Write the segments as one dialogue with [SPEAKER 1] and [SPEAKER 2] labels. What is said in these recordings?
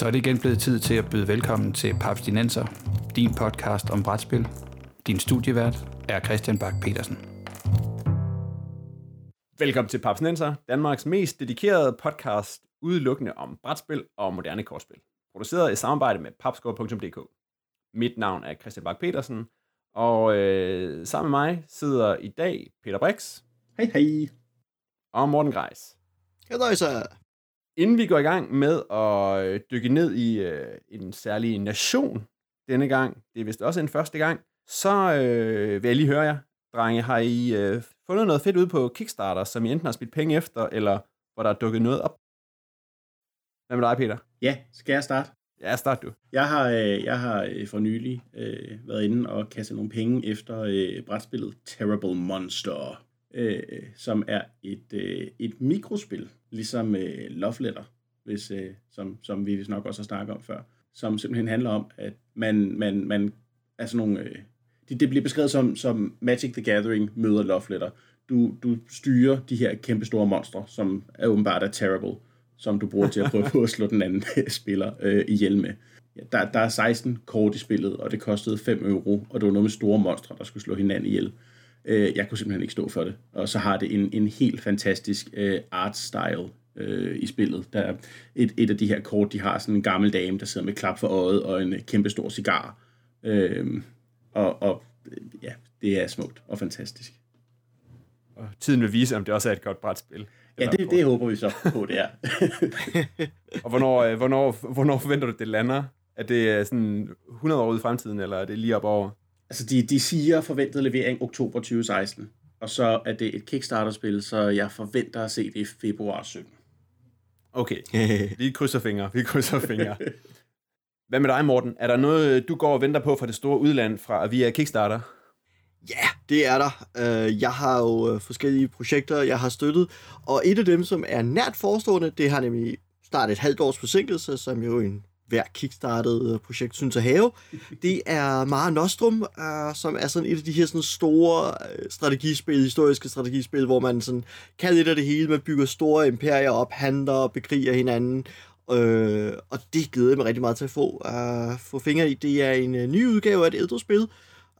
[SPEAKER 1] Så er det igen blevet tid til at byde velkommen til Papstinenser, din podcast om brætspil. Din studievært er Christian Bak petersen
[SPEAKER 2] Velkommen til Papstinenser, Danmarks mest dedikerede podcast udelukkende om brætspil og moderne kortspil. Produceret i samarbejde med papscore.dk. Mit navn er Christian Bak petersen og øh, sammen med mig sidder i dag Peter Brix.
[SPEAKER 3] Hej hej.
[SPEAKER 2] Og Morten Greis.
[SPEAKER 3] Hej så.
[SPEAKER 2] Inden vi går i gang med at øh, dykke ned i øh, en særlig nation denne gang, det er vist også en første gang, så øh, vil jeg lige høre jer, drenge, har I øh, fundet noget fedt ud på Kickstarter, som I enten har spillet penge efter, eller hvor der er dukket noget op? Hvad med dig, Peter?
[SPEAKER 3] Ja, skal jeg starte?
[SPEAKER 2] Ja, start du.
[SPEAKER 3] Jeg har, øh, jeg har øh, for nylig øh, været inde og kastet nogle penge efter øh, brætspillet Terrible Monster, øh, som er et, øh, et mikrospil, ligesom øh, Love Letter, hvis, øh, som, som vi nok også har snakket om før, som simpelthen handler om, at man, man, man er sådan nogle... Øh, det, det bliver beskrevet som, som Magic the Gathering møder Love Letter. Du, du styrer de her kæmpe store monstre, som er åbenbart er terrible, som du bruger til at prøve på at slå den anden øh, spiller øh, ihjel med. Ja, der, der er 16 kort i spillet, og det kostede 5 euro, og det var noget med store monstre, der skulle slå hinanden ihjel. Øh, jeg kunne simpelthen ikke stå for det. Og så har det en, en helt fantastisk øh, art style øh, i spillet. Der er et, et af de her kort, de har sådan en gammel dame, der sidder med klap for øjet og en kæmpe stor cigar. Øh, og, og ja, det er smukt og fantastisk.
[SPEAKER 2] Og tiden vil vise, om det også er et godt brætspil.
[SPEAKER 3] Ja, det, det håber vi så på, det er.
[SPEAKER 2] og hvornår, øh, hvornår, hvornår forventer du, det lander? Er det sådan 100 år ude i fremtiden, eller er det lige op over?
[SPEAKER 3] Altså, de, de siger forventet levering oktober 2016. Og så er det et Kickstarter-spil, så jeg forventer at se det i februar 17.
[SPEAKER 2] Okay, vi krydser fingre, vi krydser fingre. Hvad med dig, Morten? Er der noget, du går og venter på fra det store udland fra via Kickstarter?
[SPEAKER 4] Ja, det er der. Øh, jeg har jo øh, forskellige projekter, jeg har støttet, og et af dem, som er nært forestående, det har nemlig snart et halvt års forsinkelse, som jo en hver kickstartet øh, projekt synes at have. Det er Mare Nostrum, øh, som er sådan et af de her sådan store øh, strategispil, historiske strategispil, hvor man sådan kan lidt af det hele. Man bygger store imperier op, handler og bekriger hinanden. øh, og det glæder jeg mig rigtig meget til at få, øh, få fingre i. Det er en øh, ny udgave af et ældre spil,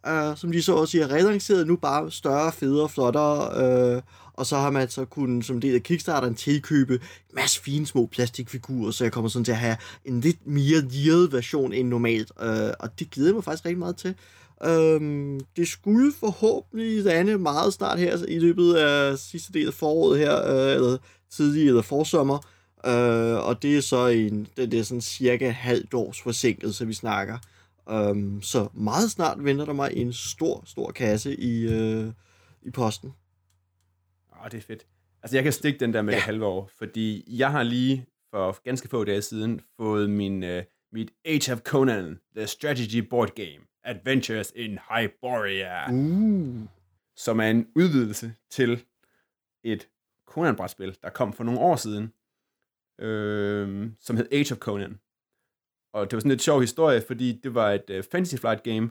[SPEAKER 4] øh, som de så også har relanceret nu bare større, federe, flottere. øh, og så har man så kunnet som del af Kickstarteren tilkøbe en masse fine små plastikfigurer, så jeg kommer sådan til at have en lidt mere lirret version end normalt, øh, og det glæder jeg mig faktisk rigtig meget til. Øhm, det skulle forhåbentlig lande meget snart her i løbet af sidste del af foråret her, øh, eller tidlig eller forsommer, Øh, og det er så en, det, det er sådan cirka halvt års forsinkelse, vi snakker. Øhm, så meget snart venter der mig en stor, stor kasse i, øh, i posten.
[SPEAKER 2] Åh, det er fedt. Altså, jeg kan stikke den der med ja. det halve år, fordi jeg har lige for ganske få dage siden fået min, uh, mit Age of Conan, The Strategy Board Game, Adventures in Hyboria,
[SPEAKER 4] uh.
[SPEAKER 2] som er en udvidelse til et Conan-brætspil, der kom for nogle år siden, øh, som hed Age of Conan. Og det var sådan en lidt sjov historie, fordi det var et uh, Fantasy Flight game,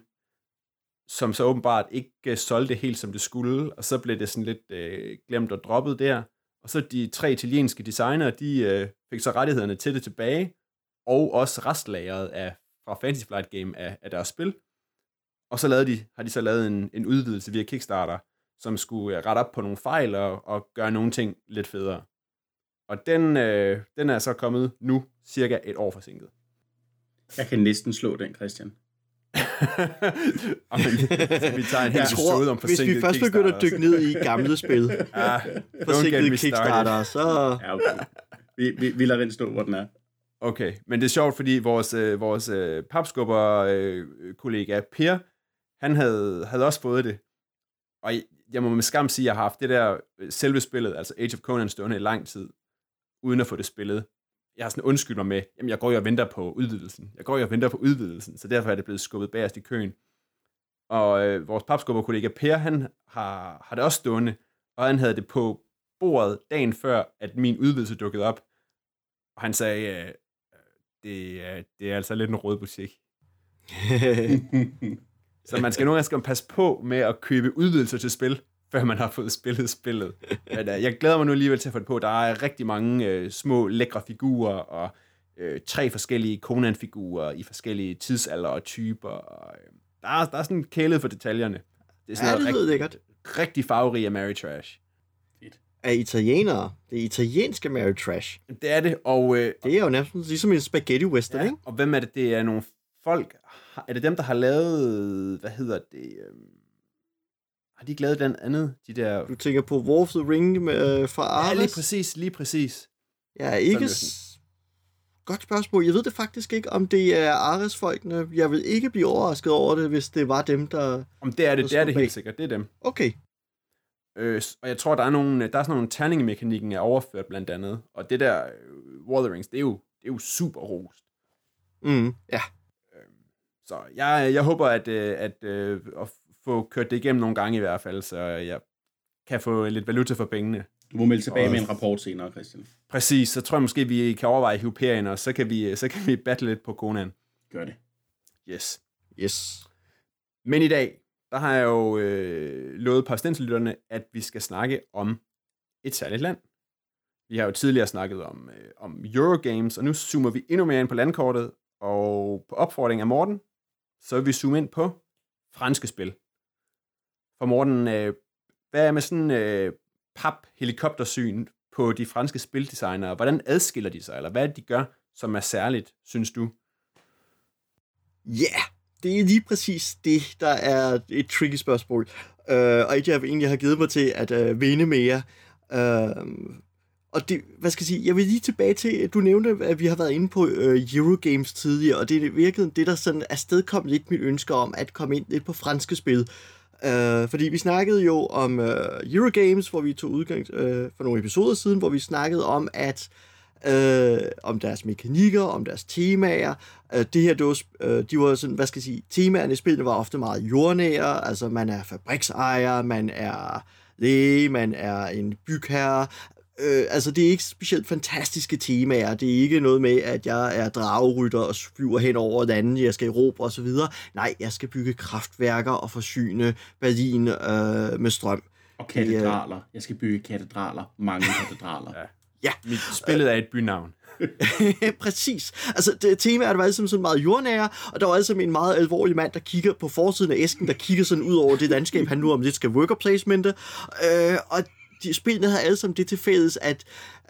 [SPEAKER 2] som så åbenbart ikke øh, solgte helt som det skulle, og så blev det sådan lidt øh, glemt og droppet der. Og så de tre italienske designer, de øh, fik så rettighederne til det tilbage, og også restlageret af, fra Fantasy Flight Game af, af deres spil. Og så lavede de, har de så lavet en, en udvidelse via Kickstarter, som skulle øh, rette op på nogle fejl og, og gøre nogle ting lidt federe. Og den, øh, den er så kommet nu, cirka et år forsinket.
[SPEAKER 3] Jeg kan næsten slå den, Christian.
[SPEAKER 2] Vi tager en hel episode om
[SPEAKER 4] Hvis vi først begynder at dykke ned i gamle spil,
[SPEAKER 2] ah,
[SPEAKER 4] forsinkede Kickstarter, så...
[SPEAKER 3] Ja, okay. Vi, vi, vi lader den stå, hvor den er.
[SPEAKER 2] Okay, men det er sjovt, fordi vores, øh, vores øh, papskubber-kollega øh, Per, han havde, havde også fået det. Og jeg må med skam sige, at jeg har haft det der øh, selve spillet, altså Age of Conan, stående i lang tid, uden at få det spillet jeg har sådan undskyldt mig med, jamen jeg går jo og venter på udvidelsen. Jeg går jo og venter på udvidelsen, så derfor er det blevet skubbet bagerst i køen. Og øh, vores papskubberkollega Per, han har, har det også stående, og han havde det på bordet dagen før, at min udvidelse dukkede op. Og han sagde, øh, det, er, det er altså lidt en rød butik. så man skal nogle gange passe på med at købe udvidelser til spil, før man har fået spillet spillet. Men, uh, jeg glæder mig nu alligevel til at få det på. Der er rigtig mange uh, små, lækre figurer, og øh, tre forskellige Conan-figurer i forskellige tidsalder og typer. Og, øh, der, er, der er sådan kælet for detaljerne. Det er sådan
[SPEAKER 4] Ja, det
[SPEAKER 2] noget
[SPEAKER 4] lyder
[SPEAKER 2] rigtig,
[SPEAKER 4] lækkert.
[SPEAKER 2] rigtig farverig af Mary Trash.
[SPEAKER 4] Af italienere. Det er italienske Mary Trash.
[SPEAKER 2] Det er det, og, øh,
[SPEAKER 4] Det er jo nærmest ligesom en spaghetti western,
[SPEAKER 2] ja,
[SPEAKER 4] ikke?
[SPEAKER 2] og hvem er det? Det er nogle folk. Er det dem, der har lavet, hvad hedder det? Øh, har de ikke lavet den andet? De der...
[SPEAKER 4] Du tænker på War of the Ring med, øh, fra
[SPEAKER 2] Ja,
[SPEAKER 4] Ares?
[SPEAKER 2] lige præcis, lige præcis.
[SPEAKER 4] Jeg er ikke... S- Godt spørgsmål. Jeg ved det faktisk ikke, om det er Ares-folkene. Jeg vil ikke blive overrasket over det, hvis det var dem, der...
[SPEAKER 2] Om det er det,
[SPEAKER 4] Der
[SPEAKER 2] det er det helt sikkert, det er dem.
[SPEAKER 4] Okay.
[SPEAKER 2] Øh, og jeg tror, der er, nogle, der er sådan nogle terningemekanikken er overført blandt andet. Og det der øh, War of the Rings, det er jo, det er jo super rost.
[SPEAKER 4] Mm, ja.
[SPEAKER 2] Så jeg, jeg håber, at, øh, at, øh, at få kørt det igennem nogle gange i hvert fald, så jeg kan få lidt valuta for pengene.
[SPEAKER 3] Du må melde tilbage
[SPEAKER 2] Og-
[SPEAKER 3] med en rapport senere, Christian.
[SPEAKER 2] Præcis, så tror jeg måske, vi kan overveje Hyperion, og så kan vi, så kan vi battle lidt på Conan.
[SPEAKER 3] Gør det.
[SPEAKER 2] Yes.
[SPEAKER 4] Yes.
[SPEAKER 2] Men i dag, der har jeg jo øh, lovet på lytterne, at vi skal snakke om et særligt land. Vi har jo tidligere snakket om, øh, om Eurogames, og nu zoomer vi endnu mere ind på landkortet, og på opfordring af Morten, så vil vi zoome ind på franske spil. For Morten, øh, hvad er med sådan øh, pap-helikoptersyn på de franske spildesignere? Hvordan adskiller de sig, eller hvad er det, de gør, som er særligt, synes du?
[SPEAKER 4] Ja, yeah, det er lige præcis det, der er et tricky spørgsmål. Uh, og et, jeg egentlig har givet mig til at uh, vinde mere. Uh, og det, hvad skal jeg sige, jeg vil lige tilbage til, du nævnte, at vi har været inde på uh, Eurogames tidligere, og det er virkelig det, der sådan afstedkom lidt mit ønske om at komme ind lidt på franske spil. Uh, fordi vi snakkede jo om uh, Eurogames, hvor vi tog udgang uh, for nogle episoder siden, hvor vi snakkede om, at øh, om deres mekanikker, om deres temaer. Øh, det her, det var, øh, de var sådan, hvad skal jeg sige, temaerne i spillet var ofte meget jordnære, altså man er fabriksejer, man er læge, man er en bygherre, Øh, altså, det er ikke specielt fantastiske temaer. Det er ikke noget med, at jeg er dragerytter og flyver hen over landet, jeg skal erobre osv. Nej, jeg skal bygge kraftværker og forsyne Berlin øh, med strøm.
[SPEAKER 3] Og katedraler. Jeg skal bygge katedraler. Mange katedraler.
[SPEAKER 2] Ja.
[SPEAKER 4] Ja,
[SPEAKER 2] Mit spillet er et bynavn.
[SPEAKER 4] Præcis. Altså, det, temaet var altid sådan meget jordnære, og der var altid en meget alvorlig mand, der kigger på forsiden af æsken, der kigger sådan ud over det landskab, han nu om lidt skal worker placemente. Øh, og de spillene havde alle sammen det til fælles, at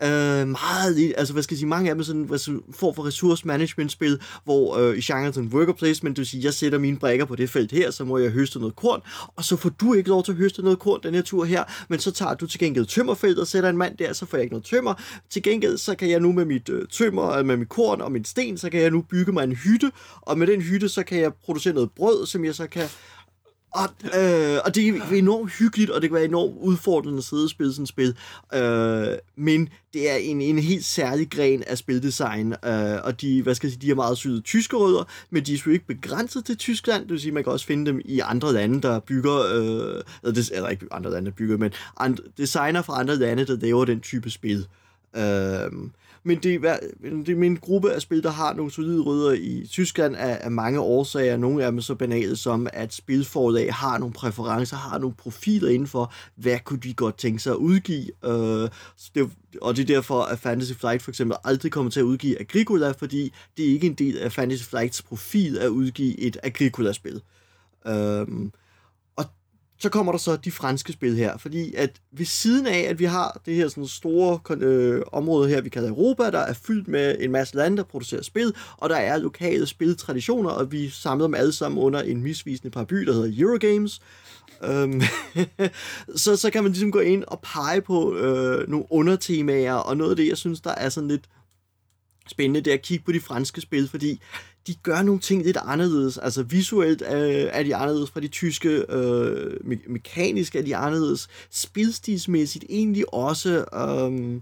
[SPEAKER 4] øh, meget, altså hvad skal jeg sige, mange af dem sådan en får for resource management spil, hvor øh, i genren sådan worker placement, du siger, jeg sætter mine brækker på det felt her, så må jeg høste noget korn, og så får du ikke lov til at høste noget korn den her tur her, men så tager du til gengæld tømmerfeltet og sætter en mand der, så får jeg ikke noget tømmer. Til gengæld, så kan jeg nu med mit øh, tømmer, øh, med mit korn og min sten, så kan jeg nu bygge mig en hytte, og med den hytte, så kan jeg producere noget brød, som jeg så kan og, øh, og det er enormt hyggeligt, og det kan være enormt udfordrende at sidde og spille sådan et spil. Øh, men det er en, en helt særlig gren af spildesign, øh, og de, hvad skal jeg sige, de er meget syde tyske rødder, men de er jo ikke begrænset til Tyskland, det vil sige, man kan også finde dem i andre lande, der bygger, øh, eller, det, eller ikke andre lande, der bygger, men andre, designer fra andre lande, der laver den type spil. Øh, men det, er, det er min gruppe af spil, der har nogle solide rødder i Tyskland af, af mange årsager. Nogle af dem så banale som, at spilforlag har nogle præferencer, har nogle profiler indenfor, hvad kunne de godt tænke sig at udgive. Øh, så det, og det er derfor, at Fantasy Flight for eksempel aldrig kommer til at udgive Agricola, fordi det er ikke en del af Fantasy Flights profil at udgive et Agricola-spil. Øh, så kommer der så de franske spil her, fordi at ved siden af, at vi har det her sådan store øh, område her, vi kalder Europa, der er fyldt med en masse lande, der producerer spil, og der er lokale spiltraditioner, og vi samler dem alle sammen under en misvisende paraply, der hedder Eurogames. Øhm, så, så kan man ligesom gå ind og pege på øh, nogle undertemaer, og noget af det, jeg synes, der er sådan lidt spændende, det er at kigge på de franske spil, fordi de gør nogle ting lidt anderledes. Altså visuelt øh, er de anderledes fra de tyske, øh, me- mekanisk er de anderledes, spilstilsmæssigt egentlig også, øh,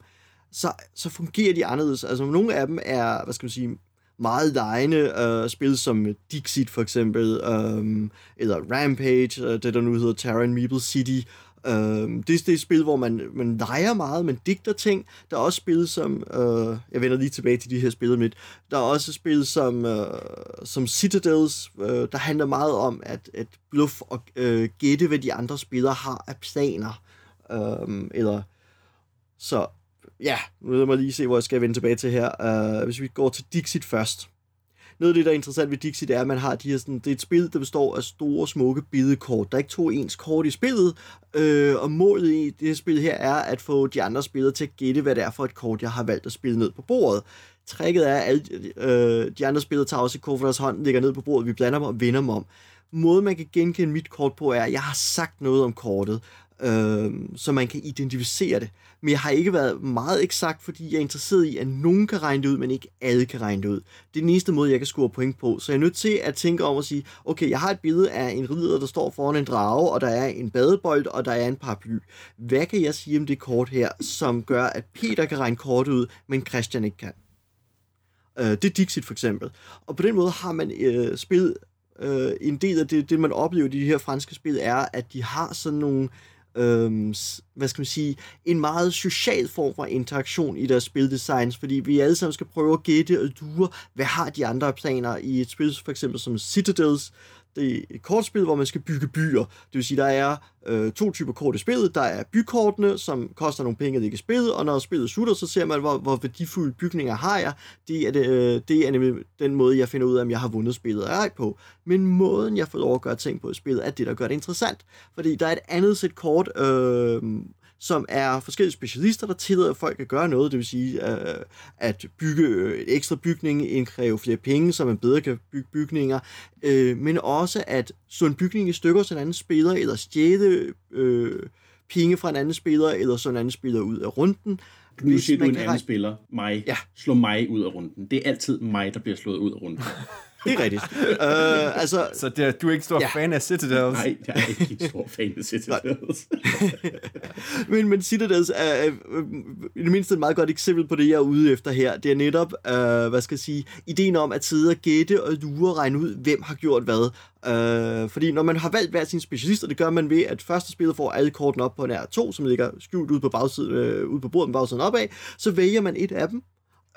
[SPEAKER 4] så, så fungerer de anderledes. Altså nogle af dem er, hvad skal man sige, meget lejende øh, spil som Dixit for eksempel, øh, eller Rampage, øh, det der nu hedder Terran Meeple City, Øh, det, det er et spil, hvor man, man leger meget, man digter ting. Der er også spil som, øh, jeg vender lige tilbage til de her spil lidt, der er også spil som, øh, som Citadels, øh, der handler meget om at, at bluff og øh, gætte, hvad de andre spillere har af planer. Øh, eller så ja, nu lad mig lige se, hvor jeg skal vende tilbage til her. Uh, hvis vi går til Dixit først. Noget af det, der er interessant ved Dixit, er, at man har de her sådan, det er et spil, der består af store, smukke billedkort. Der er ikke to ens kort i spillet, øh, og målet i det her spil her er at få de andre spillere til at gætte, hvad det er for et kort, jeg har valgt at spille ned på bordet. Tricket er, at alle, øh, de andre spillere tager også et kort fra deres hånd, ligger ned på bordet, vi blander dem og vinder dem om. Måden, man kan genkende mit kort på, er, at jeg har sagt noget om kortet, øh, så man kan identificere det. Men jeg har ikke været meget eksakt, fordi jeg er interesseret i, at nogen kan regne det ud, men ikke alle kan regne det ud. Det er den eneste måde, jeg kan score point på. Så jeg er nødt til at tænke om at sige, okay, jeg har et billede af en ridder, der står foran en drage, og der er en badebold, og der er en paraply. Hvad kan jeg sige om det kort her, som gør, at Peter kan regne kortet ud, men Christian ikke kan? Øh, det er Dixit for eksempel. Og på den måde har man øh, spillet uh, en del af det, det, man oplever i de her franske spil, er, at de har sådan nogle øhm, hvad skal man sige, en meget social form for interaktion i deres spildesigns, fordi vi alle sammen skal prøve at gætte og dure, hvad har de andre planer i et spil, for eksempel som Citadels, det er et kortspil, hvor man skal bygge byer. Det vil sige, der er øh, to typer kort i spillet. Der er bykortene, som koster nogle penge, at ikke spillet, og når spillet slutter, så ser man, hvor, hvor værdifulde bygninger har jeg. Det er, det, øh, det er nemlig den måde, jeg finder ud af, om jeg har vundet spillet eller ej på. Men måden, jeg får lov at gøre ting på i spillet, er det, der gør det interessant. Fordi der er et andet sæt kort, øh, som er forskellige specialister, der tillader folk at gøre noget, det vil sige øh, at bygge et ekstra bygning, indkræve flere penge, så man bedre kan bygge bygninger, øh, men også at slå en bygning i stykker til en anden spiller, eller stjæle øh, penge fra en anden spiller, eller så en anden spiller ud af runden.
[SPEAKER 3] Nu siger du en anden spiller, mig, ja. slå mig ud af runden. Det er altid mig, der bliver slået ud af runden.
[SPEAKER 4] Det er rigtigt. uh, altså,
[SPEAKER 2] så det er, du er ikke stor ja. fan af Citadels?
[SPEAKER 3] Nej, jeg er ikke en stor fan af Citadels.
[SPEAKER 4] men, men Citadels er, er, i det mindste et meget godt eksempel på det, jeg er ude efter her. Det er netop, uh, hvad skal jeg sige, ideen om at sidde og gætte og lure og regne ud, hvem har gjort hvad. Uh, fordi når man har valgt hver sin specialist, og det gør man ved, at første spiller får alle kortene op på en R2, som ligger skjult ud på, bagsiden, uh, ud på bordet med bagsiden opad, så vælger man et af dem,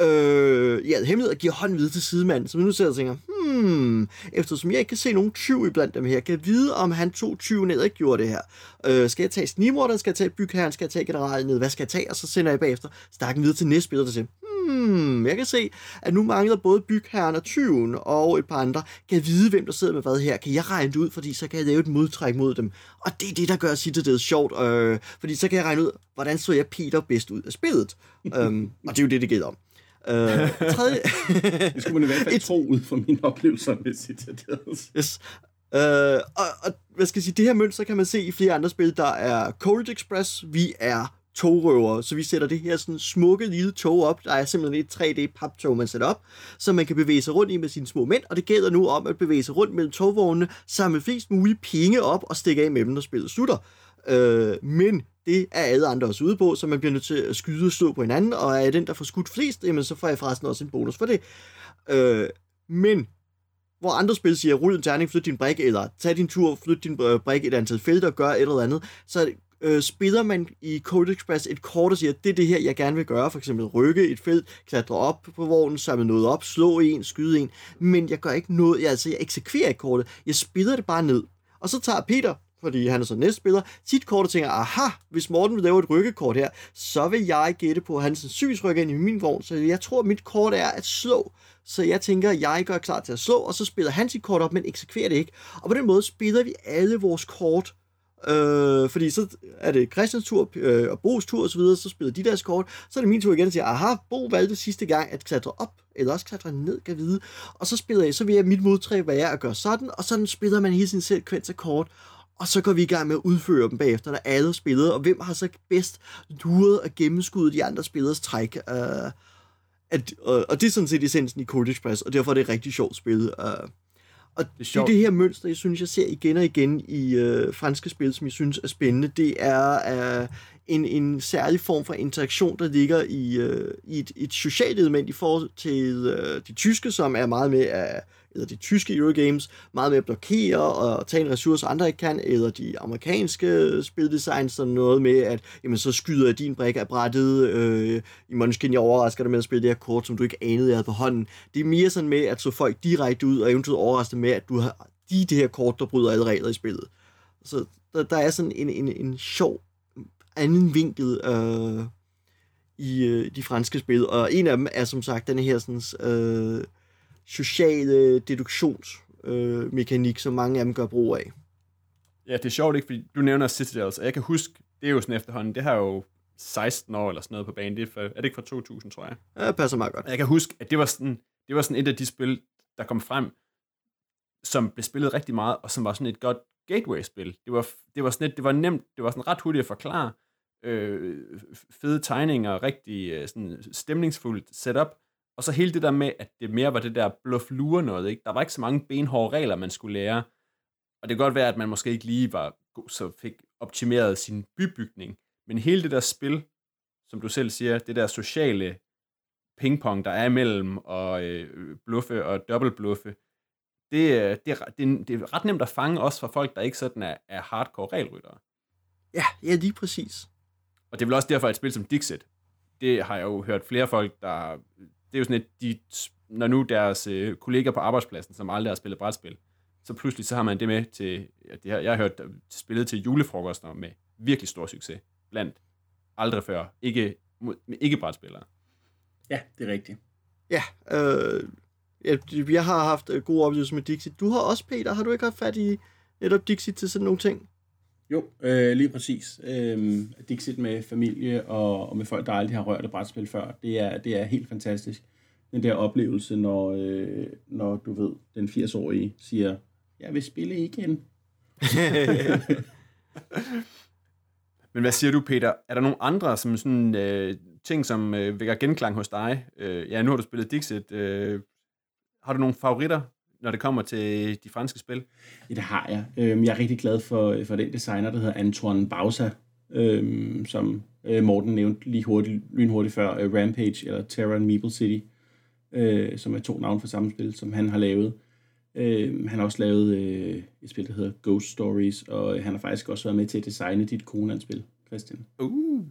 [SPEAKER 4] øh, ja, hemmelighed og giver hånden videre til sidemanden, som nu sidder og tænker, hmm, eftersom jeg ikke kan se nogen 20 i blandt dem her, kan jeg vide, om han tog 20 ned og ikke gjorde det her. Øh, skal jeg tage snimorderen, skal jeg tage bygherren, skal jeg tage generalen ned, hvad skal jeg tage? Og så sender jeg bagefter stakken videre til næste spiller, der siger, hmm, jeg kan se, at nu mangler både bygherren og 20 og et par andre. Kan jeg vide, hvem der sidder med hvad her? Kan jeg regne det ud, fordi så kan jeg lave et modtræk mod dem. Og det er det, der gør Citadel sjovt, øh, fordi så kan jeg regne ud, hvordan så jeg Peter bedst ud af spillet. øhm, og det er jo det, det gælder om.
[SPEAKER 3] Uh, tredje... det skulle man i hvert fald Et... tro ud fra mine oplevelser med Citadels.
[SPEAKER 4] Yes. Uh, og, og hvad skal jeg sige, det her mønster kan man se i flere andre spil. Der er Cold Express, vi er togrøver, så vi sætter det her sådan smukke lille tog op. Der er simpelthen et 3D-paptog, man sætter op, så man kan bevæge sig rundt i med sine små mænd, og det gælder nu om at bevæge sig rundt mellem togvognene, samle flest mulige penge op og stikke af med dem, når spillet slutter. Uh, men det er alle andre også ude på, så man bliver nødt til at skyde og slå på hinanden, og er den, der får skudt flest, jamen så får jeg forresten også en bonus for det. Øh, men hvor andre spil siger, rul en terning, flyt din brik, eller tag din tur, flyt din øh, brik et antal felter, og gør et eller andet, så øh, spiller man i Code Express et kort og siger, det er det her, jeg gerne vil gøre, for eksempel rykke et felt, klatre op på vognen, samle noget op, slå en, skyde en, men jeg gør ikke noget, jeg, altså jeg eksekverer ikke kortet, jeg spiller det bare ned. Og så tager Peter fordi han er så næstspiller, sit kort og tænker, aha, hvis Morten vil lave et rykkekort her, så vil jeg gætte på, at han sandsynligvis rykker ind i min vogn, så jeg tror, at mit kort er at slå. Så jeg tænker, at jeg gør klar til at slå, og så spiller han sit kort op, men eksekverer det ikke. Og på den måde spiller vi alle vores kort Øh, fordi så er det Christians tur øh, og Bo's tur osv., så, så spiller de deres kort. Så er det min tur igen at siger, aha, Bo valgte sidste gang at klatre op, eller også klatre ned, kan vide. Og så spiller jeg, så vil jeg mit modtræk være at gøre sådan, og sådan spiller man hele sin sekvens af kort og så går vi i gang med at udføre dem bagefter, når alle har spillet, og hvem har så bedst luret og gennemskuddet de andre spillers træk. Uh, at, uh, og det er sådan set essensen i Code Express, og derfor er det et rigtig sjovt spil. Uh, og det er, sjovt. det, det her mønster, jeg synes, jeg ser igen og igen i uh, franske spil, som jeg synes er spændende, det er uh, en, en særlig form for interaktion, der ligger i, uh, i et, et socialt element i forhold til uh, de tyske, som er meget med at eller de tyske Eurogames, meget med at blokere og tage en ressource, andre ikke kan, eller de amerikanske spildesigns, sådan noget med, at jamen, så skyder jeg din brik af brættet, øh, i Munchkin, jeg overrasker dig med at spille det her kort, som du ikke anede, jeg havde på hånden. Det er mere sådan med, at så folk direkte ud, og eventuelt overraske med, at du har de, det her kort, der bryder alle regler i spillet. Så der, der er sådan en, en, en sjov anden vinkel øh, i øh, de franske spil, og en af dem er som sagt den her sådan, øh, sociale deduktionsmekanik, øh, som mange af dem gør brug af.
[SPEAKER 2] Ja, det er sjovt ikke, fordi du nævner Citadels, og jeg kan huske, det er jo sådan efterhånden, det har jo 16 år eller sådan noget på banen. Det er, for, er det ikke fra 2000, tror jeg?
[SPEAKER 4] Ja, det passer meget godt.
[SPEAKER 2] Jeg kan huske, at det var sådan, det var sådan et af de spil, der kom frem, som blev spillet rigtig meget, og som var sådan et godt gateway-spil. Det var, det var sådan et, det var nemt, det var sådan ret hurtigt at forklare, øh, fede tegninger, rigtig øh, sådan stemningsfuldt setup, og så hele det der med, at det mere var det der bluff lure noget, ikke? Der var ikke så mange benhårde regler, man skulle lære, og det kan godt være, at man måske ikke lige var god, så fik optimeret sin bybygning, men hele det der spil, som du selv siger, det der sociale pingpong, der er imellem og øh, bluffe og dobbeltbluffe, det, det, det, det er ret nemt at fange også for folk, der ikke sådan er, er hardcore regelryttere.
[SPEAKER 4] Ja, ja, lige præcis.
[SPEAKER 2] Og det er vel også derfor, at et spil som Dixit, det har jeg jo hørt flere folk, der... Det er jo sådan, at de, når nu deres øh, kolleger på arbejdspladsen, som aldrig har spillet brætspil, så pludselig så har man det med til... Ja, det har, jeg har hørt spillet til julefrokoster med virkelig stor succes blandt aldrig før, ikke, ikke brætspillere.
[SPEAKER 3] Ja, det er rigtigt.
[SPEAKER 4] Ja, øh, jeg har haft øh, gode oplevelser med Dixit. Du har også, Peter, har du ikke haft fat i netop Dixit til sådan nogle ting?
[SPEAKER 3] Jo, øh, lige præcis. Øh, Dixit med familie og, og med folk, der aldrig har rørt et brætspil før, det er, det er helt fantastisk. Den der oplevelse, når, øh, når du ved, den 80-årige siger, jeg vil spille igen.
[SPEAKER 2] Men hvad siger du, Peter? Er der nogle andre som sådan, øh, ting, som øh, vækker genklang hos dig? Øh, ja, nu har du spillet Dixit. Øh, har du nogle favoritter, når det kommer til de franske spil?
[SPEAKER 3] Ja, det har jeg. Øh, jeg er rigtig glad for, for den designer, der hedder Antoine Bausa, øh, som øh, Morten nævnte lige hurtigt, lynhurtigt før, øh, Rampage eller Terror and Meeple City, øh, som er to navne for samme spil, som han har lavet. Øh, han har også lavet øh, et spil, der hedder Ghost Stories, og han har faktisk også været med til at designe dit Conan-spil, Christian.
[SPEAKER 2] Uh.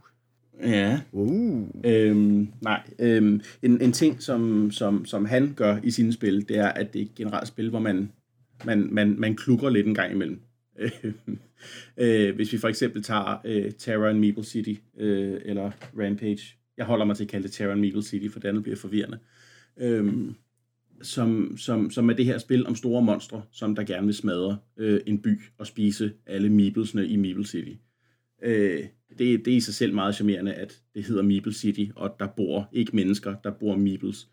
[SPEAKER 3] Ja.
[SPEAKER 4] Uh.
[SPEAKER 3] Øhm, nej, øhm, en, en ting, som, som, som han gør i sine spil, det er, at det er et generelt spil, hvor man, man, man, man klukker lidt en gang imellem. øh, hvis vi for eksempel tager øh, Terror and Meeple City, øh, eller Rampage. Jeg holder mig til at kalde det Terror and Meeple City, for det andet bliver forvirrende. Øhm, som, som, som er det her spil om store monstre, som der gerne vil smadre øh, en by og spise alle meeplesne i Meeple City. Øh, det, det er i sig selv meget charmerende, at det hedder Meeple City, og der bor ikke mennesker, der bor Meeples.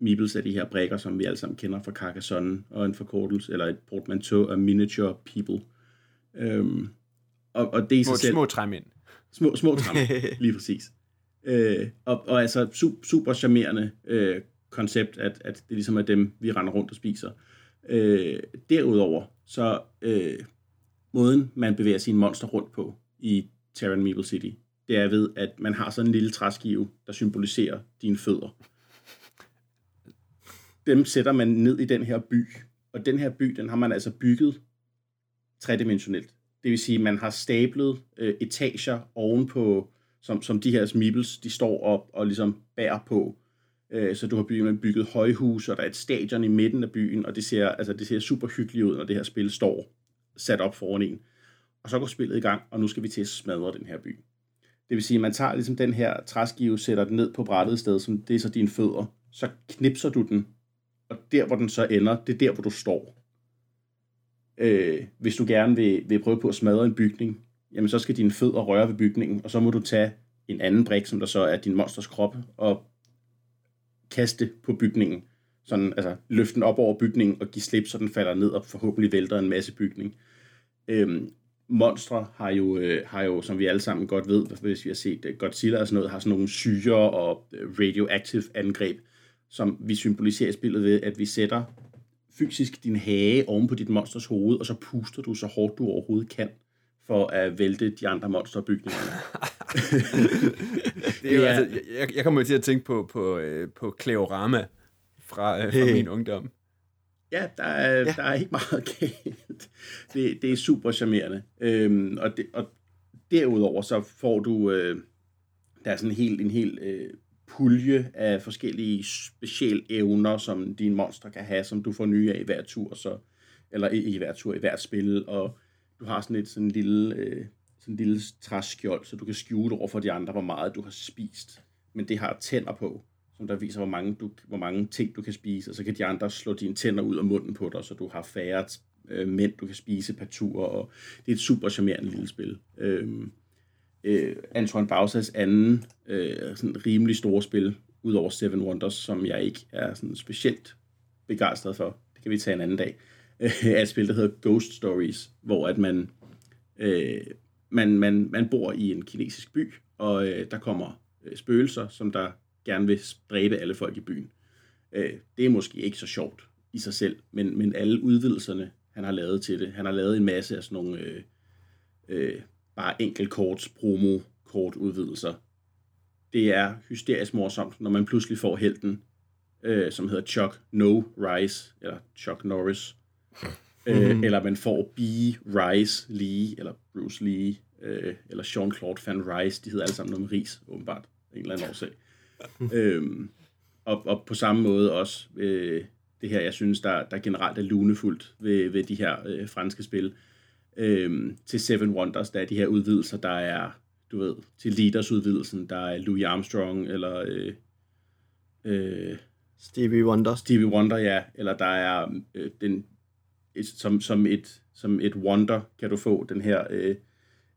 [SPEAKER 3] Meeples er de her brækker, som vi alle sammen kender fra Carcassonne, og en forkortelse, eller et portmanteau af miniature people. Øhm, og, og det er sig
[SPEAKER 2] små,
[SPEAKER 3] selv...
[SPEAKER 2] Små træmænd.
[SPEAKER 3] Små, små træmænd, lige præcis. Øh, og, og altså super, super charmerende øh, koncept, at, at det ligesom er dem, vi render rundt og spiser. Øh, derudover, så øh, måden, man bevæger sine monster rundt på i Terran Meeple City, det er ved, at man har sådan en lille træskive, der symboliserer dine fødder. Dem sætter man ned i den her by, og den her by, den har man altså bygget tredimensionelt. Det vil sige, at man har stablet øh, etager ovenpå, som, som de her meeples, de står op og ligesom bærer på. Øh, så du har bygget, bygget højhus, og der er et stadion i midten af byen, og det ser, altså, det ser super hyggeligt ud, når det her spil står sat op foran en. Og så går spillet i gang, og nu skal vi til at smadre den her by. Det vil sige, at man tager ligesom den her træskive, sætter den ned på brættet sted, som det er så dine fødder, så knipser du den, og der hvor den så ender, det er der hvor du står. Øh, hvis du gerne vil, vil prøve på at smadre en bygning, jamen så skal dine fødder røre ved bygningen, og så må du tage en anden brik, som der så er din monsters krop, og kaste på bygningen. Sådan, altså løfte den op over bygningen og give slip, så den falder ned og forhåbentlig vælter en masse bygning. Øhm, monstre har jo, øh, har jo, som vi alle sammen godt ved, hvis vi har set uh, Godzilla og sådan noget, har sådan nogle syre og uh, radioactive angreb, som vi symboliserer i spillet ved, at vi sætter fysisk din hage oven på dit monsters hoved, og så puster du så hårdt du overhovedet kan, for at vælte de andre monsterbygninger.
[SPEAKER 2] det er jo, altså, jeg, jeg kommer til at tænke på, på, øh, på Kleorama fra, øh, fra min ungdom.
[SPEAKER 3] Ja, der er, ja. der er ikke meget galt. Det, det er super charmerende. Øhm, og, det, og derudover så får du, øh, der er sådan en helt, en helt øh, pulje af forskellige specielle evner, som dine monster kan have, som du får nye af i hver tur, så, eller i, i hver tur, i hvert spil, og du har sådan et sådan en lille, øh, sådan en lille træskjold, så du kan skjule over for de andre, hvor meget du har spist men det har tænder på, som der viser, hvor mange, du, hvor mange ting du kan spise, og så kan de andre slå dine tænder ud af munden på dig, så du har færre øh, mænd, du kan spise per tur, og det er et super charmerende lille spil. Øh, øh, Antoine Bausas anden øh, sådan rimelig store spil, udover Seven Wonders, som jeg ikke er sådan specielt begejstret for, det kan vi tage en anden dag, øh, er et spil, der hedder Ghost Stories, hvor at man, øh, man, man, man bor i en kinesisk by, og øh, der kommer øh, spøgelser, som der gerne vil dræbe alle folk i byen. Øh, det er måske ikke så sjovt i sig selv, men, men alle udvidelserne, han har lavet til det, han har lavet en masse af sådan nogle øh, øh, bare enkelt korts promo kort udvidelser. Det er hysterisk morsomt, når man pludselig får helten, øh, som hedder Chuck No Rice, eller Chuck Norris, øh, mm. eller man får B. Rice Lee, eller Bruce Lee, øh, eller Jean-Claude Van Rice, de hedder alle sammen noget med ris, åbenbart, en eller anden årsag. øhm, og, og på samme måde også øh, det her, jeg synes, der, der generelt er lunefuldt ved, ved de her øh, franske spil. Øhm, til Seven Wonders, der er de her udvidelser, der er, du ved, til Leaders-udvidelsen, der er Louis Armstrong, eller øh, øh,
[SPEAKER 4] Stevie Wonder.
[SPEAKER 3] Stevie Wonder, ja, eller der er øh, den, et, som, som, et, som et wonder, kan du få den her, øh,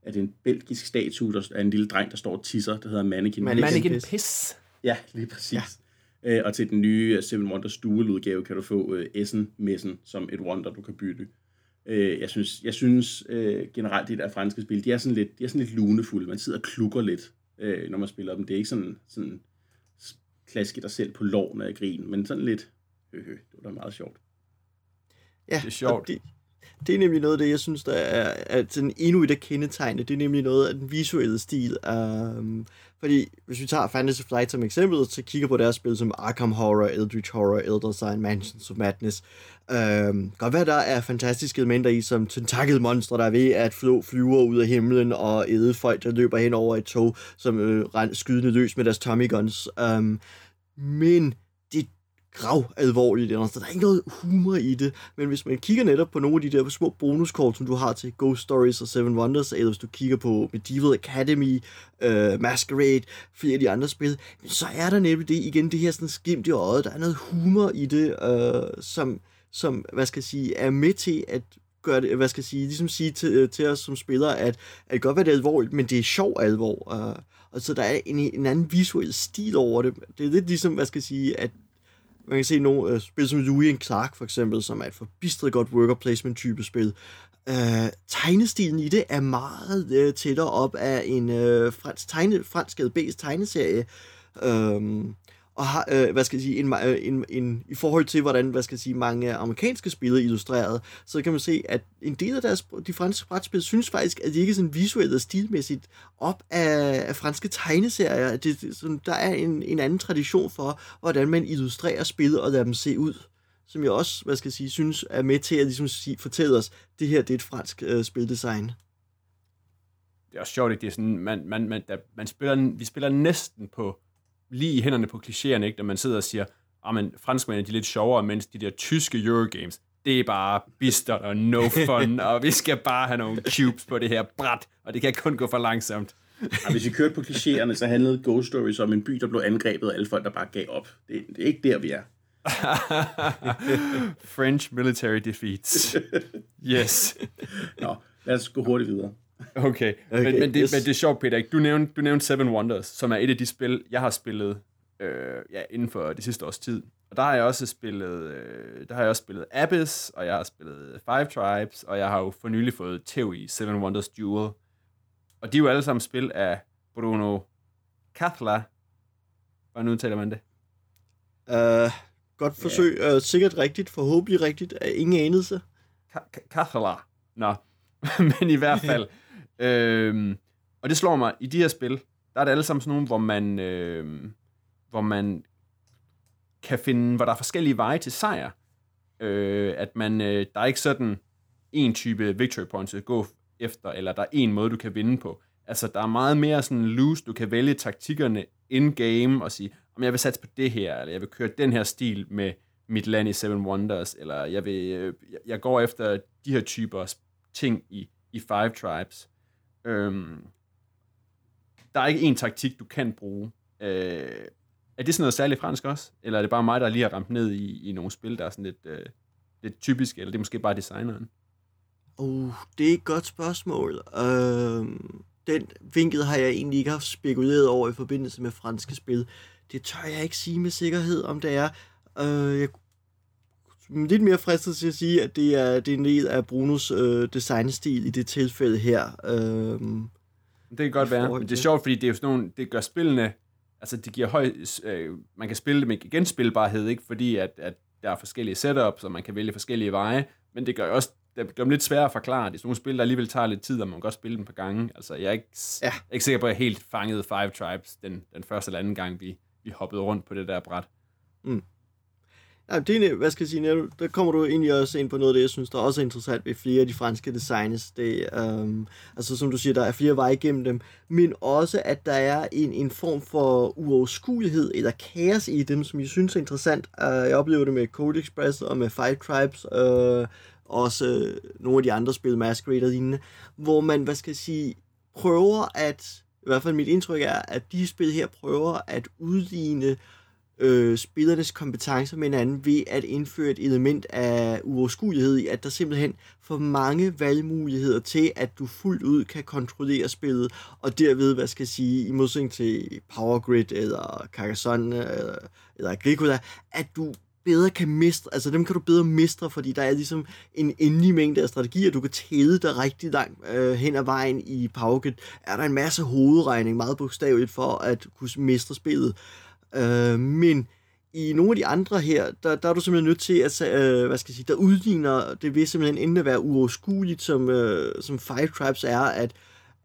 [SPEAKER 3] er det en belgisk statue, der er en lille dreng, der står og tisser, der hedder Mannequin.
[SPEAKER 4] Mannequin.
[SPEAKER 1] Mannequin
[SPEAKER 4] Piss.
[SPEAKER 3] Ja, lige præcis. Ja. Øh, og til den nye Seven Wonders dual-udgave kan du få øh, Essen-messen som et wonder, du kan bytte. Øh, jeg synes, jeg synes øh, generelt, de der franske spil, de er sådan lidt, de er sådan lidt lunefulde. Man sidder og klukker lidt, øh, når man spiller dem. Det er ikke sådan, sådan klaske dig selv på loven af grin, men sådan lidt, øh, øh, det var da meget sjovt.
[SPEAKER 4] Ja,
[SPEAKER 1] Det er sjovt.
[SPEAKER 4] og Det, det er nemlig noget af det, jeg synes, der er, at sådan endnu et af kendetegnene. Det er nemlig noget af den visuelle stil. Um, fordi hvis vi tager Fantasy Flight som eksempel, så kigger på deres spil som Arkham Horror, Eldritch Horror, Elder Sign, Mansions of Madness. Um, godt være, der er fantastiske elementer i, som tentakel monstre, der er ved at flå flyver ud af himlen og æde folk, der løber hen over et tog, som øh, skydende løs med deres Tommy Guns. Um, men grav alvorligt, eller så der er ikke noget humor i det, men hvis man kigger netop på nogle af de der små bonuskort, som du har til Ghost Stories og Seven Wonders, eller hvis du kigger på Medieval Academy, uh, Masquerade, flere af de andre spil, så er der nemlig det igen, det her sådan skimt i øjet, der er noget humor i det, uh, som, som, hvad skal jeg sige, er med til at gøre det, hvad skal jeg sige, ligesom sige til, øh, til os som spillere, at, at det godt være, det er alvorligt, men det er sjov alvor. Uh, og så der er en, en anden visuel stil over det. Det er lidt ligesom, hvad skal jeg sige, at man kan se nogle uh, spil som Louis and Clark for eksempel, som er et forbistret godt worker placement type spil. Uh, tegnestilen i det er meget uh, tættere op af en uh, fransk, tegne, fransk LB's tegneserie. Øhm, og har, øh, hvad skal jeg sige, en, en, øh, en, en, i forhold til, hvordan, hvad skal jeg sige, mange amerikanske spil er illustreret, så kan man se, at en del af deres, de franske brætspil synes faktisk, at de ikke er sådan visuelt og stilmæssigt op af, af franske tegneserier. Det, det, sådan, der er en, en anden tradition for, hvordan man illustrerer spil og lader dem se ud som jeg også, hvad skal jeg sige, synes er med til at ligesom sige, fortælle os, det her det er et fransk øh, spildesign.
[SPEAKER 2] det er også sjovt, ikke? Det er sådan, man, man, man, der, man spiller, vi spiller næsten på lige i hænderne på klichéerne, ikke? Når man sidder og siger, ah, men franskmændene de er lidt sjovere, mens de der tyske Eurogames, det er bare bistert og no fun, og vi skal bare have nogle cubes på det her bræt, og det kan kun gå for langsomt.
[SPEAKER 3] Og hvis vi kørte på klichéerne, så handlede Ghost Stories om en by, der blev angrebet af alle folk, der bare gav op. Det, det er ikke der, vi er.
[SPEAKER 2] French military defeats. Yes.
[SPEAKER 3] Nå, lad os gå hurtigt videre.
[SPEAKER 2] Okay, okay men, men, det,
[SPEAKER 4] yes.
[SPEAKER 2] men det er sjovt, Peter. Ikke? Du, nævnte, du nævnte Seven Wonders, som er et af de spil, jeg har spillet øh, ja, inden for det sidste års tid. Og der har jeg også spillet, øh, der har jeg også spillet Abyss, og jeg har spillet Five Tribes, og jeg har jo for nylig fået i Seven Wonders Duel. Og de er jo alle sammen spil af Bruno Cathala. Hvordan udtaler man det?
[SPEAKER 4] Uh, godt forsøg, yeah. uh, sikkert rigtigt, forhåbentlig rigtigt, er ingen anelse.
[SPEAKER 2] Cathala. Nå, men i hvert fald øhm, og det slår mig, i de her spil, der er det alle sammen sådan nogle, hvor man, øhm, hvor man kan finde, hvor der er forskellige veje til sejr. Øh, at man, øh, der er ikke sådan en type victory points at gå efter, eller der er en måde, du kan vinde på. Altså, der er meget mere sådan loose, du kan vælge taktikkerne in-game og sige, om jeg vil satse på det her, eller jeg vil køre den her stil med mit land i Seven Wonders, eller jeg, vil, øh, jeg- jeg går efter de her typer ting i, i Five Tribes. Øhm, der er ikke en taktik, du kan bruge. Øh, er det sådan noget særligt fransk også? Eller er det bare mig, der lige har ramt ned i, i nogle spil, der er sådan lidt, øh, lidt typiske, eller det er måske bare designeren?
[SPEAKER 4] Uh, det er et godt spørgsmål. Øh, den vinkel har jeg egentlig ikke haft spekuleret over i forbindelse med franske spil. Det tør jeg ikke sige med sikkerhed, om det er. Øh, jeg lidt mere fristet til at sige, at det er, det er en del af Brunos øh, designstil i det tilfælde her. Øh,
[SPEAKER 2] det kan godt være, men det er sjovt, fordi det er jo sådan nogle, det gør spillene, altså det giver høj, øh, man kan spille det med genspilbarhed, ikke fordi at, at der er forskellige setups, og man kan vælge forskellige veje, men det gør også det gør dem lidt sværere at forklare. Det er sådan nogle spil, der alligevel tager lidt tid, og man kan godt spille dem på gange. Altså, jeg er ikke, ja. jeg er ikke sikker på, at jeg helt fangede Five Tribes den, den første eller anden gang, vi, vi hoppede rundt på det der bræt. Mm.
[SPEAKER 4] Ja, det er, hvad skal jeg sige, der kommer du egentlig også ind på noget af det, jeg synes, der også er interessant ved flere af de franske designs. Det, øhm, altså som du siger, der er flere veje igennem dem, men også, at der er en, en form for uoverskuelighed eller kaos i dem, som jeg synes er interessant. Uh, jeg oplever det med Code Express og med Five Tribes, øh, også øh, nogle af de andre spil, Masquerade og lignende, hvor man, hvad skal jeg sige, prøver at, i hvert fald mit indtryk er, at de spil her prøver at udligne øh, øh, spillernes kompetencer med hinanden ved at indføre et element af uoverskuelighed i, at der simpelthen for mange valgmuligheder til, at du fuldt ud kan kontrollere spillet, og derved, hvad skal jeg sige, i modsætning til Power Grid eller Carcassonne eller, eller Agricola, at du bedre kan mestre, altså dem kan du bedre mestre, fordi der er ligesom en endelig mængde af strategier, du kan tæde dig rigtig langt øh, hen ad vejen i Power Er der en masse hovedregning, meget bogstaveligt, for at kunne mestre spillet. Øh, men i nogle af de andre her, der, der er du simpelthen nødt til at, øh, hvad skal jeg sige, der udligner, det vil simpelthen enten at være uoverskueligt, som, øh, som Five Tribes er, at,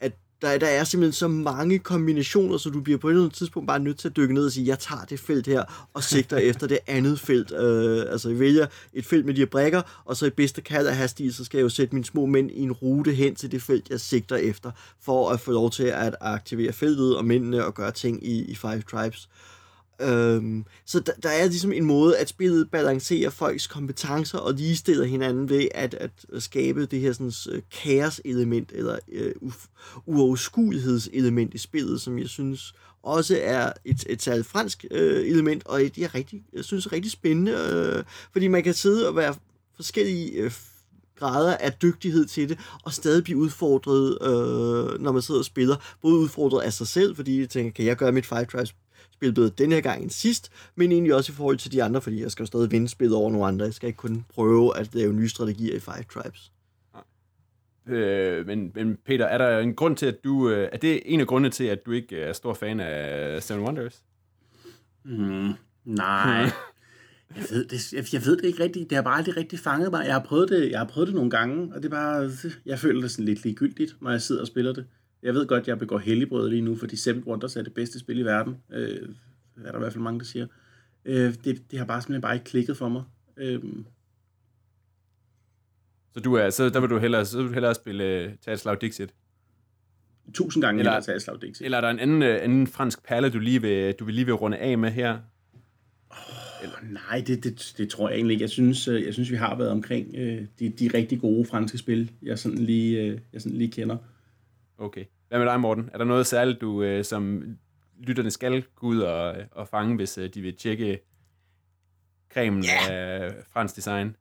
[SPEAKER 4] at der, der er simpelthen så mange kombinationer, så du bliver på et eller andet tidspunkt bare nødt til at dykke ned og sige, jeg tager det felt her, og sigter efter det andet felt. Øh, altså jeg vælger et felt med de her brækker, og så i bedste kald af hastighed, så skal jeg jo sætte mine små mænd i en rute hen til det felt, jeg sigter efter, for at få lov til at aktivere feltet og mændene og gøre ting i, i Five Tribes. Øh, Øhm, så der, der er ligesom en måde, at spillet balancerer folks kompetencer og ligestiller hinanden ved at, at skabe det her sådan, uh, kaos-element eller øh, uh, uoverskuelighedselement i spillet, som jeg synes også er et, et særligt fransk uh, element, og det er rigtig, jeg synes er rigtig spændende, uh, fordi man kan sidde og være forskellige uh, grader af dygtighed til det, og stadig blive udfordret, øh, når man sidder og spiller. Både udfordret af sig selv, fordi jeg tænker, kan jeg gøre mit Five Tribes spil bedre denne her gang end sidst, men egentlig også i forhold til de andre, fordi jeg skal jo stadig vinde spillet over nogle andre. Jeg skal ikke kun prøve at lave nye strategier i Five Tribes.
[SPEAKER 2] Øh, men, men Peter, er der en grund til, at du... Øh, er det en af grundene til, at du ikke er stor fan af Seven Wonders?
[SPEAKER 3] Mm, nej. jeg, ved det, jeg, jeg ved det ikke rigtigt. Det har bare aldrig rigtig fanget mig. Jeg har prøvet det, jeg har prøvet det nogle gange, og det er bare... Jeg føler det sådan lidt ligegyldigt, når jeg sidder og spiller det. Jeg ved godt, at jeg begår helligbrød lige nu, fordi Seven Wonders er det bedste spil i verden. Øh, er der i hvert fald mange, der siger. Øh, det, det har bare simpelthen bare ikke klikket for mig. Øh,
[SPEAKER 2] så, du er, så der vil du hellere, så vil du hellere spille uh, tage et slag Dixit?
[SPEAKER 3] Tusind gange eller, hellere tage et slag Dixit.
[SPEAKER 2] Eller er der en anden, uh, anden fransk perle, du, lige vil, du vil lige vil runde af med her?
[SPEAKER 3] Oh, eller? Nej, det, det, det tror jeg egentlig ikke. Jeg synes, øh, jeg synes vi har været omkring uh, de, de rigtig gode franske spil, jeg sådan lige, uh, jeg sådan lige kender.
[SPEAKER 2] Okay. Hvad med dig, Morten? Er der noget særligt, du øh, som lytterne skal gå ud og, og fange, hvis øh, de vil tjekke cremen yeah. af fransk design?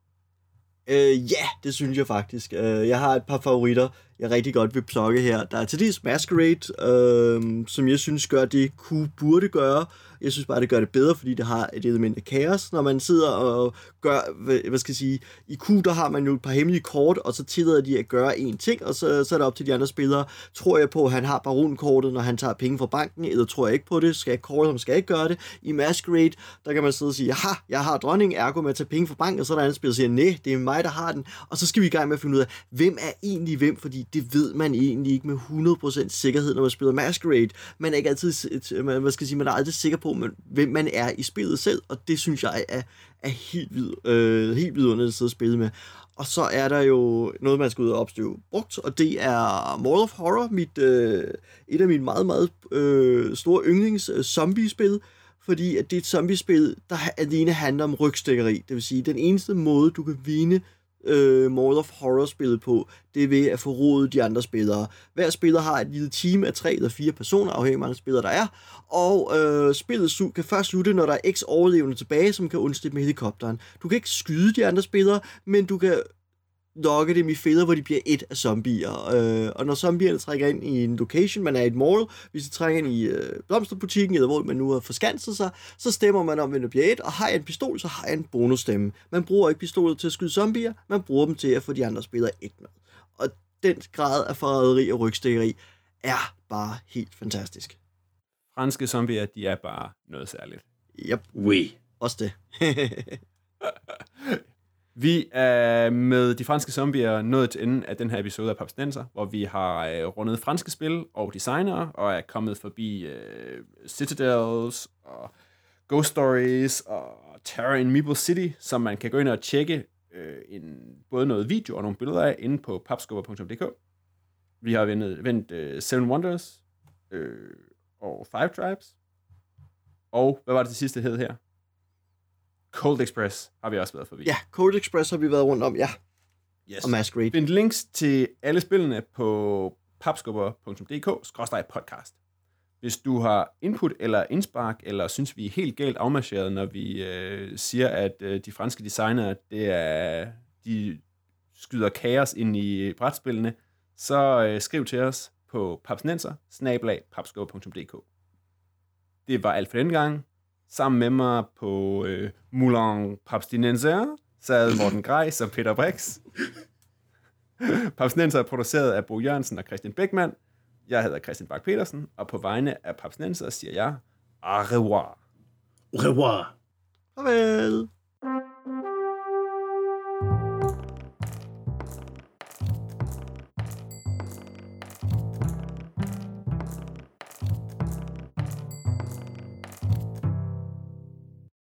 [SPEAKER 4] Øh, ja, yeah, det synes jeg faktisk. Uh, jeg har et par favoritter, jeg rigtig godt vil plukke her. Der er til dels Masquerade, uh, som jeg synes gør det, kunne burde gøre. Jeg synes bare, det gør det bedre, fordi det har et element af kaos, når man sidder og gør, hvad skal jeg sige, i Q, der har man jo et par hemmelige kort, og så tillader de at gøre én ting, og så, så er det op til de andre spillere. Tror jeg på, at han har baronkortet, når han tager penge fra banken, eller tror jeg ikke på det? Skal jeg kort, som skal ikke gøre det? I Masquerade, der kan man sidde og sige, ja, jeg har dronning, ergo med at tage penge fra banken, og så er der anden spiller, der siger, nej, det er mig, der har den. Og så skal vi i gang med at finde ud af, hvem er egentlig hvem, fordi det ved man egentlig ikke med 100% sikkerhed, når man spiller Masquerade. Man er ikke altid, man, hvad skal jeg sige, man er aldrig sikker på, hvem man er i spillet selv, og det synes jeg er, er helt, vid, øh, helt vidunderligt at sidde og spille med. Og så er der jo noget, man skal ud og opstøve brugt, og det er Mall of Horror, mit, øh, et af mine meget, meget øh, store yndlings øh, zombiespil, fordi at det er et zombiespil, der alene handler om rygstikkeri. Det vil sige, den eneste måde, du kan vinde øh, Mall of Horror-spillet på, det er ved at få rodet de andre spillere. Hver spiller har et lille team af tre eller fire personer, afhængig af hvor mange spillere der er, og øh, spillet kan først slutte, når der er x overlevende tilbage, som kan undslippe med helikopteren. Du kan ikke skyde de andre spillere, men du kan lokke dem i fælder, hvor de bliver et af zombier. Øh, og når zombierne trækker ind i en location, man er i et mall, hvis de trækker ind i øh, blomsterbutikken, eller hvor man nu har forskanset sig, så stemmer man om, hvem der bliver et, og har jeg en pistol, så har jeg en bonusstemme. Man bruger ikke pistolet til at skyde zombier, man bruger dem til at få de andre spillere et med. Og den grad af forræderi og rygstikkeri er bare helt fantastisk.
[SPEAKER 2] Franske zombier, de er bare noget særligt.
[SPEAKER 4] Yep,
[SPEAKER 3] Oui.
[SPEAKER 4] også det.
[SPEAKER 2] Vi er med de franske zombier nået til enden af den her episode af Papstenser, hvor vi har øh, rundet franske spil og designere, og er kommet forbi øh, Citadels og Ghost Stories og Terror in Meeple City, som man kan gå ind og tjekke øh, en, både noget video og nogle billeder af inde på papskubber.dk. Vi har vendt, vendt øh, Seven Wonders øh, og Five Tribes. Og hvad var det det sidste hed her? Cold Express har vi også været forbi.
[SPEAKER 4] ja, Code Express har vi været rundt om, ja,
[SPEAKER 2] Yes.
[SPEAKER 4] og Masquerade.
[SPEAKER 2] Find links til alle spillene på papskubber.dk-podcast. Hvis du har input eller indspark, eller synes, vi er helt galt afmarcheret, når vi øh, siger, at øh, de franske designere, det er, de skyder kaos ind i brætspillene, så øh, skriv til os på papsnenser Det var alt for denne gang. Sammen med mig på øh, Moulin Papstinenser sad Morten Greis og Peter Brix. Papsnenser er produceret af Bo Jørgensen og Christian Beckmann. Jeg hedder Christian Bak petersen og på vegne af Papsnenser siger jeg au revoir.
[SPEAKER 3] Au revoir.
[SPEAKER 4] Farvel.